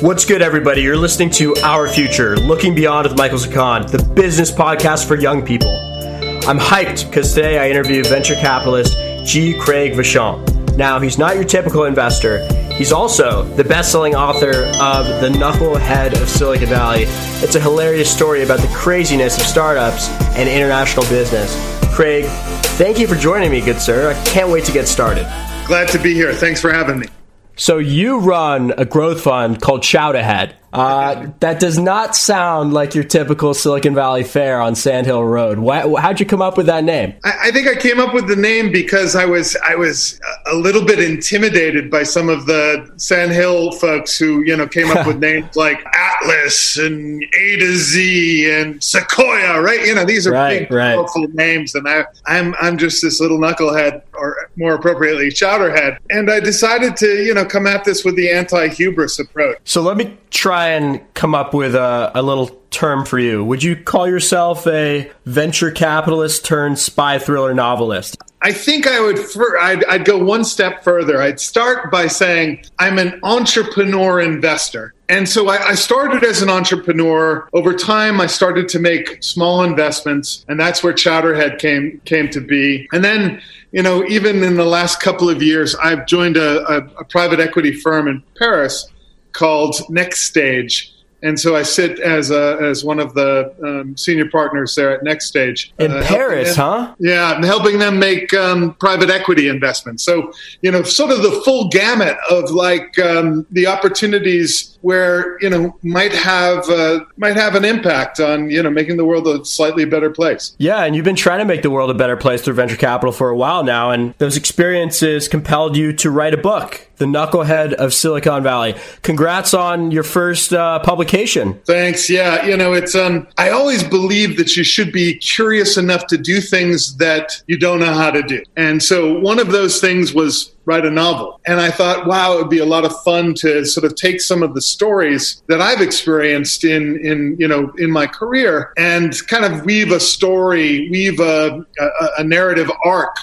What's good, everybody? You're listening to Our Future, Looking Beyond with Michael Sikand, the business podcast for young people. I'm hyped because today I interview venture capitalist G. Craig Vachon. Now, he's not your typical investor. He's also the best selling author of The Knucklehead of Silicon Valley. It's a hilarious story about the craziness of startups and international business. Craig, thank you for joining me, good sir. I can't wait to get started. Glad to be here. Thanks for having me. So you run a growth fund called Chowdahead. Uh, that does not sound like your typical Silicon Valley fair on Sandhill Road. Why, how'd you come up with that name? I, I, think I came up with the name because I was I was a little bit intimidated by some of the Sandhill folks who you know came up with names like Atlas and A to Z and Sequoia, right? You know these are right, big, right. powerful names, and I I'm I'm just this little knucklehead, or more appropriately, chowderhead, and I decided to you know come at this with the anti hubris approach. So let me try and come up with a, a, little term for you. Would you call yourself a venture capitalist turned spy thriller novelist? I think I would. I'd, I'd go one step further. I'd start by saying I'm an entrepreneur investor. And so I, I, started as an entrepreneur. Over time, I started to make small investments, and that's where Chowdahead came came to be. And then, you know, even in the last couple of years, I've joined a, a, a private equity firm in Paris called NextStage. And so I sit as a, as one of the um, senior partners there at NextStage in uh, Paris, them, huh? Yeah, I'm helping them make um, private equity investments. So you know, sort of the full gamut of like um, the opportunities where you know might have uh, might have an impact on you know making the world a slightly better place. Yeah, and you've been trying to make the world a better place through venture capital for a while now, and those experiences compelled you to write a book the knucklehead of Silicon Valley. Congrats on your first uh, Thanks. Yeah, you know, it's um I always believe that you should be curious enough to do things that you don't know how to do. And so one of those things was write a novel. And I thought, wow, it would be a lot of fun to sort of take some of the stories that I've experienced in in you know in my career and kind of weave a story, weave a, a, a narrative arc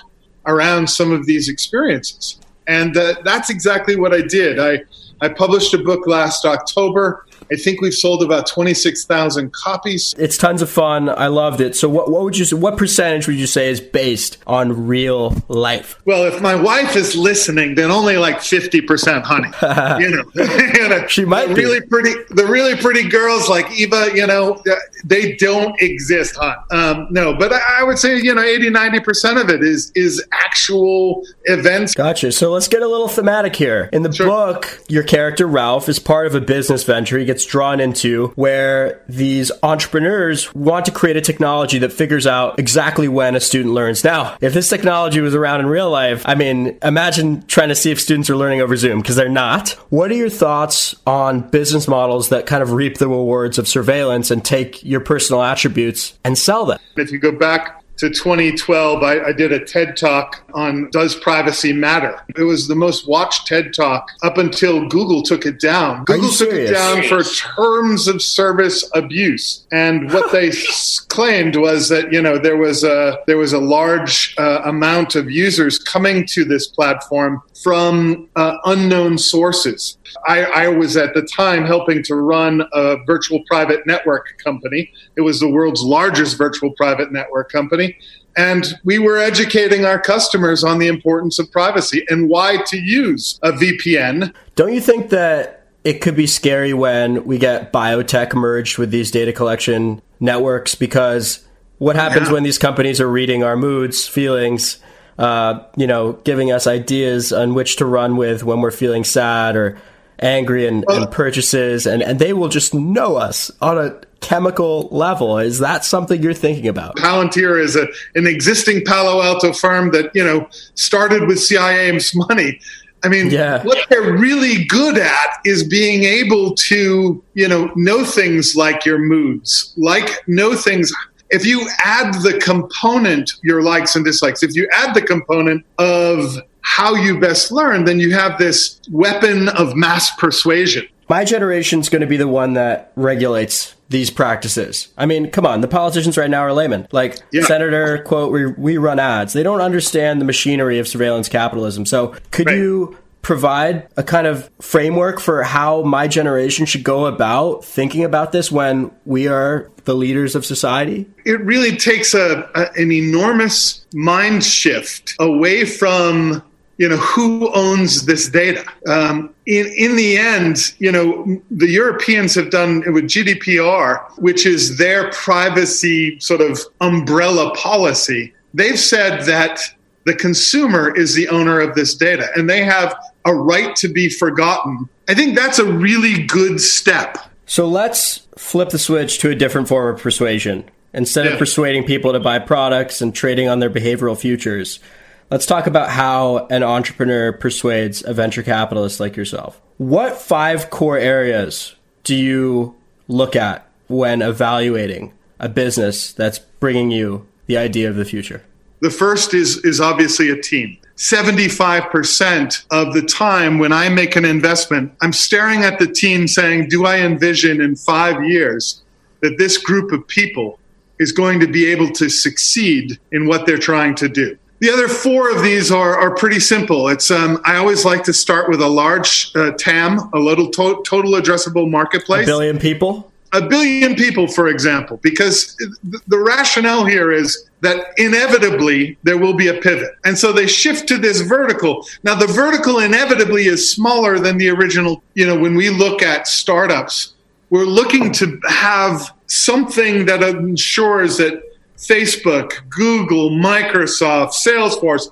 around some of these experiences. And uh, that's exactly what I did. I, I published a book last October I think we've sold about 26,000 copies. It's tons of fun. I loved it. So what, what would you say, what percentage would you say is based on real life? Well, if my wife is listening, then only like 50% honey. you, know, you know, she might the be. really pretty the really pretty girls like Eva, you know, they don't exist, hon. Um, no, but I would say, you know, 80 90% of it is is actual events. Gotcha. So let's get a little thematic here. In the sure. book, your character Ralph is part of a business venture. He gets gets drawn into where these entrepreneurs want to create a technology that figures out exactly when a student learns. Now, if this technology was around in real life, I mean, imagine trying to see if students are learning over Zoom because they're not. What are your thoughts on business models that kind of reap the rewards of surveillance and take your personal attributes and sell them? If you go back to 2012, I, I, did a TED talk on Does Privacy Matter? It was the most watched TED talk up until Google took it down. Google took it down for terms of service abuse. And what they claimed was that, you know, there was a, there was a large uh, amount of users coming to this platform from uh, unknown sources. I, I, was at the time helping to run a virtual private network company. It was the world's largest virtual private network company. And we were educating our customers on the importance of privacy and why to use a VPN. Don't you think that it could be scary when we get biotech merged with these data collection networks? Because what happens yeah. when these companies are reading our moods, feelings, uh, you know, giving us ideas on which to run with when we're feeling sad or angry and, well, and purchases, and, and they will just know us on a chemical level. Is that something you're thinking about? Palantir is a, an existing Palo Alto firm that, you know, started with CIA's money. I mean, yeah. what they're really good at is being able to, you know, know things like your moods, like know things. If you add the component, your likes and dislikes, if you add the component of how you best learn, then you have this weapon of mass persuasion. My generation's going to be the one that regulates these practices. I mean, come on, the politicians right now are laymen. Like yeah. Senator, quote, we, we run ads. They don't understand the machinery of surveillance capitalism. So could right. you provide a kind of framework for how my generation should go about thinking about this when we are the leaders of society? It really takes a, a an enormous mind shift away from you know who owns this data? Um, in in the end you know the europeans have done with gdpr which is their privacy sort of umbrella policy. They've said that the consumer is the owner of this data and they have a right to be forgotten. I think that's a really good step. So let's flip the switch to a different form of persuasion. Instead yeah. of persuading people to buy products and trading on their behavioral futures Let's talk about how an entrepreneur persuades a venture capitalist like yourself. What five core areas do you look at when evaluating a business that's bringing you the idea of the future? The first is is obviously a team. 75% of the time when I make an investment, I'm staring at the team saying, Do I envision in five years that this group of people is going to be able to succeed in what they're trying to do? The other four of these are, are pretty simple. It's um, I always like to start with a large uh, TAM, a little to- total addressable marketplace. A billion people. A billion people, for example, because the, the rationale here is that inevitably there will be a pivot, and so they shift to this vertical. Now, the vertical inevitably is smaller than the original. You know, when we look at startups, we're looking to have something that ensures that Facebook, Google, Microsoft, Salesforce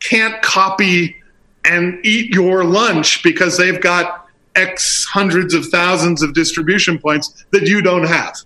can't copy and eat your lunch because they've got X hundreds of thousands of distribution points that you don't have.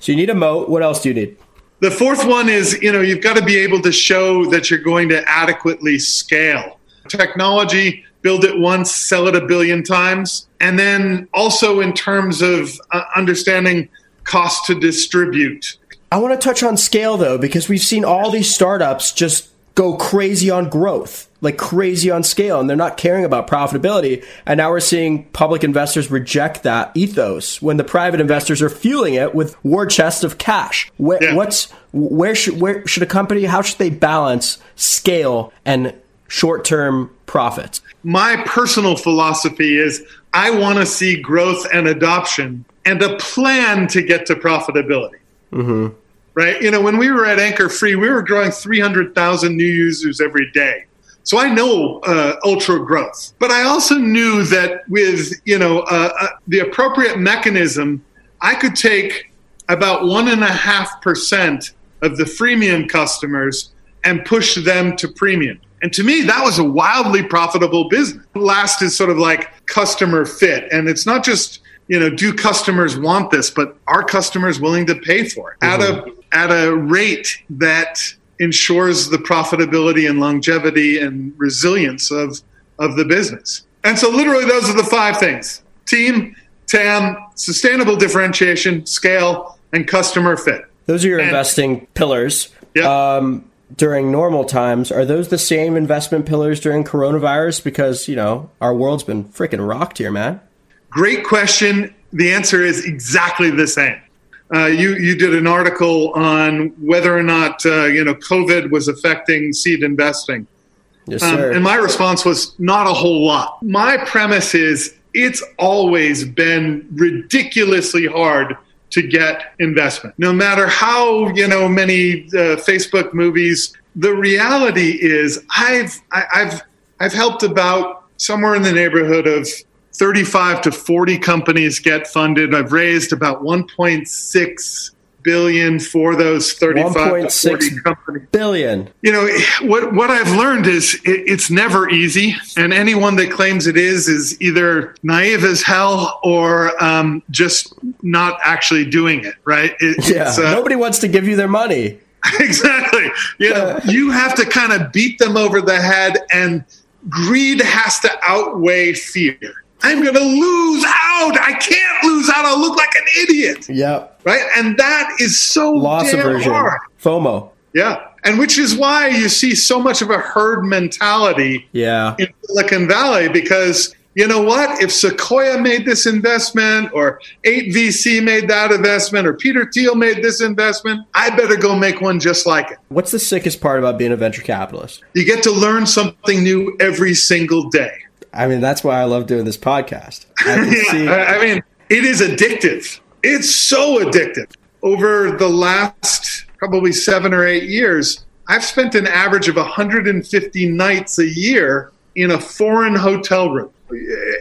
So you need a moat. What else do you need? The fourth one is, you know, you've got to be able to show that you're going to adequately scale. Technology, build it once, sell it a billion times. And then also in terms of uh, understanding cost to distribute I want to touch on scale though, because we've seen all these startups just go crazy on growth, like crazy on scale, and they're not caring about profitability. And now we're seeing public investors reject that ethos when the private investors are fueling it with war chests of cash. Where, yeah. What's where should where should a company? How should they balance scale and short term profits? My personal philosophy is I want to see growth and adoption and a plan to get to profitability. Mm-hmm right? You know, when we were at AnchorFree, we were growing 300,000 new users every day. So I know uh, ultra growth, but I also knew that with you know uh, uh, the appropriate mechanism, I could take about one and a half percent of the freemium customers and push them to premium. And to me, that was a wildly profitable business. Last is sort of like customer fit, and it's not just you know do customers want this, but are customers willing to pay for it mm-hmm. at a at a rate that ensures the profitability and longevity and resilience of, of the business. And so, literally, those are the five things team, TAM, sustainable differentiation, scale, and customer fit. Those are your and, investing pillars. Yeah. Um, during normal times, are those the same investment pillars during coronavirus? Because, you know, our world's been freaking rocked here, man. Great question. The answer is exactly the same. Uh, you you did an article on whether or not uh, you know COVID was affecting seed investing. Yes, um, sir. Um, and my response was not a whole lot. My premise is it's always been ridiculously hard to get investment, no matter how you know many uh, Facebook movies. The reality is, I've I, have i have i have helped about somewhere in the neighborhood of 35 to 40 companies get funded. I've raised about 1.6 billion for those 35 to 40 companies. Billion. You know, what what I've learned is it, it's never easy, and anyone that claims it is is either naive as hell or um, just not actually doing it. Right? It, yeah. Uh, Nobody wants to give you their money. exactly. You know, you have to kind of beat them over the head, and greed has to outweigh fear. I'm going to lose out. I can't lose out. I'll look like an idiot. Yeah. Right. And that is so loss damn aversion, hard. FOMO. Yeah. And which is why you see so much of a herd mentality yeah. in Silicon Valley because you know what? If Sequoia made this investment or 8VC made that investment or Peter Thiel made this investment, I better go make one just like it. What's the sickest part about being a venture capitalist? You get to learn something new every single day. I mean, that's why I love doing this podcast. I, yeah, see- I mean, it is addictive. It's so addictive. Over the last probably seven or eight years, I've spent an average of 150 nights a year in a foreign hotel room,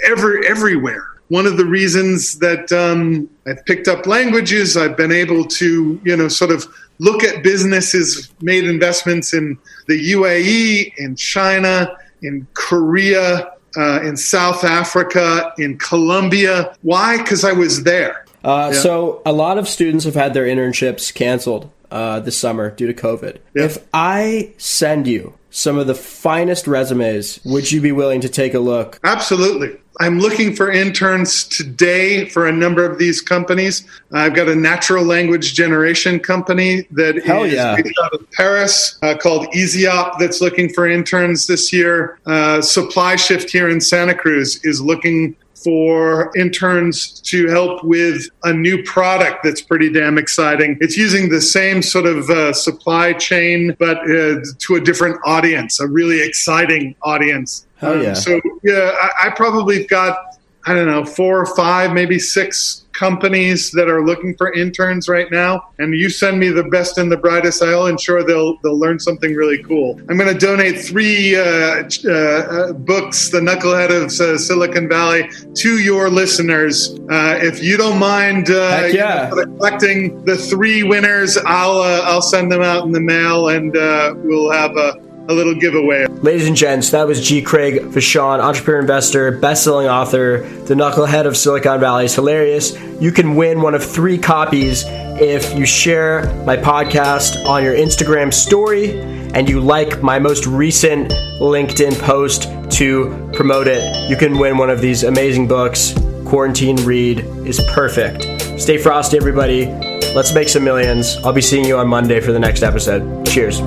every, everywhere. One of the reasons that um, I've picked up languages, I've been able to, you know, sort of look at businesses, made investments in the UAE, in China, in Korea, uh, in South Africa, in Colombia. Why? Because I was there. Uh, yeah. So a lot of students have had their internships canceled uh, this summer due to COVID. Yeah. If I send you some of the finest resumes, would you be willing to take a look? Absolutely. I'm looking for interns today for a number of these companies. I've got a natural language generation company that Hell is yeah. based out of Paris uh, called Yseop that's looking for interns this year. Uh, SupplyShift here in Santa Cruz is looking for interns to help with a new product that's pretty damn exciting. It's using the same sort of uh, supply chain, but uh, to a different audience, a really exciting audience. Oh, yeah. Um, so, yeah, I, I probably got, I don't know, four or five, maybe six companies that are looking for interns right now, and you send me the best and the brightest, I'll ensure they'll they'll learn something really cool. I'm going to donate three uh, uh, uh, books, The Knucklehead of uh, Silicon Valley, to your listeners. Uh, if you don't mind, uh, yeah. you know, collecting the three winners, I'll I'll send them out in the mail, and we'll have a a little giveaway. Ladies and gents, that was G. Craig Vachon, entrepreneur, investor, best-selling author, the knucklehead of Silicon Valley. is hilarious. You can win one of three copies if you share my podcast on your Instagram story and you like my most recent LinkedIn post to promote it. You can win one of these amazing books. Quarantine Read is perfect. Stay frosty, everybody. Let's make some millions. I'll be seeing you on Monday for the next episode. Cheers.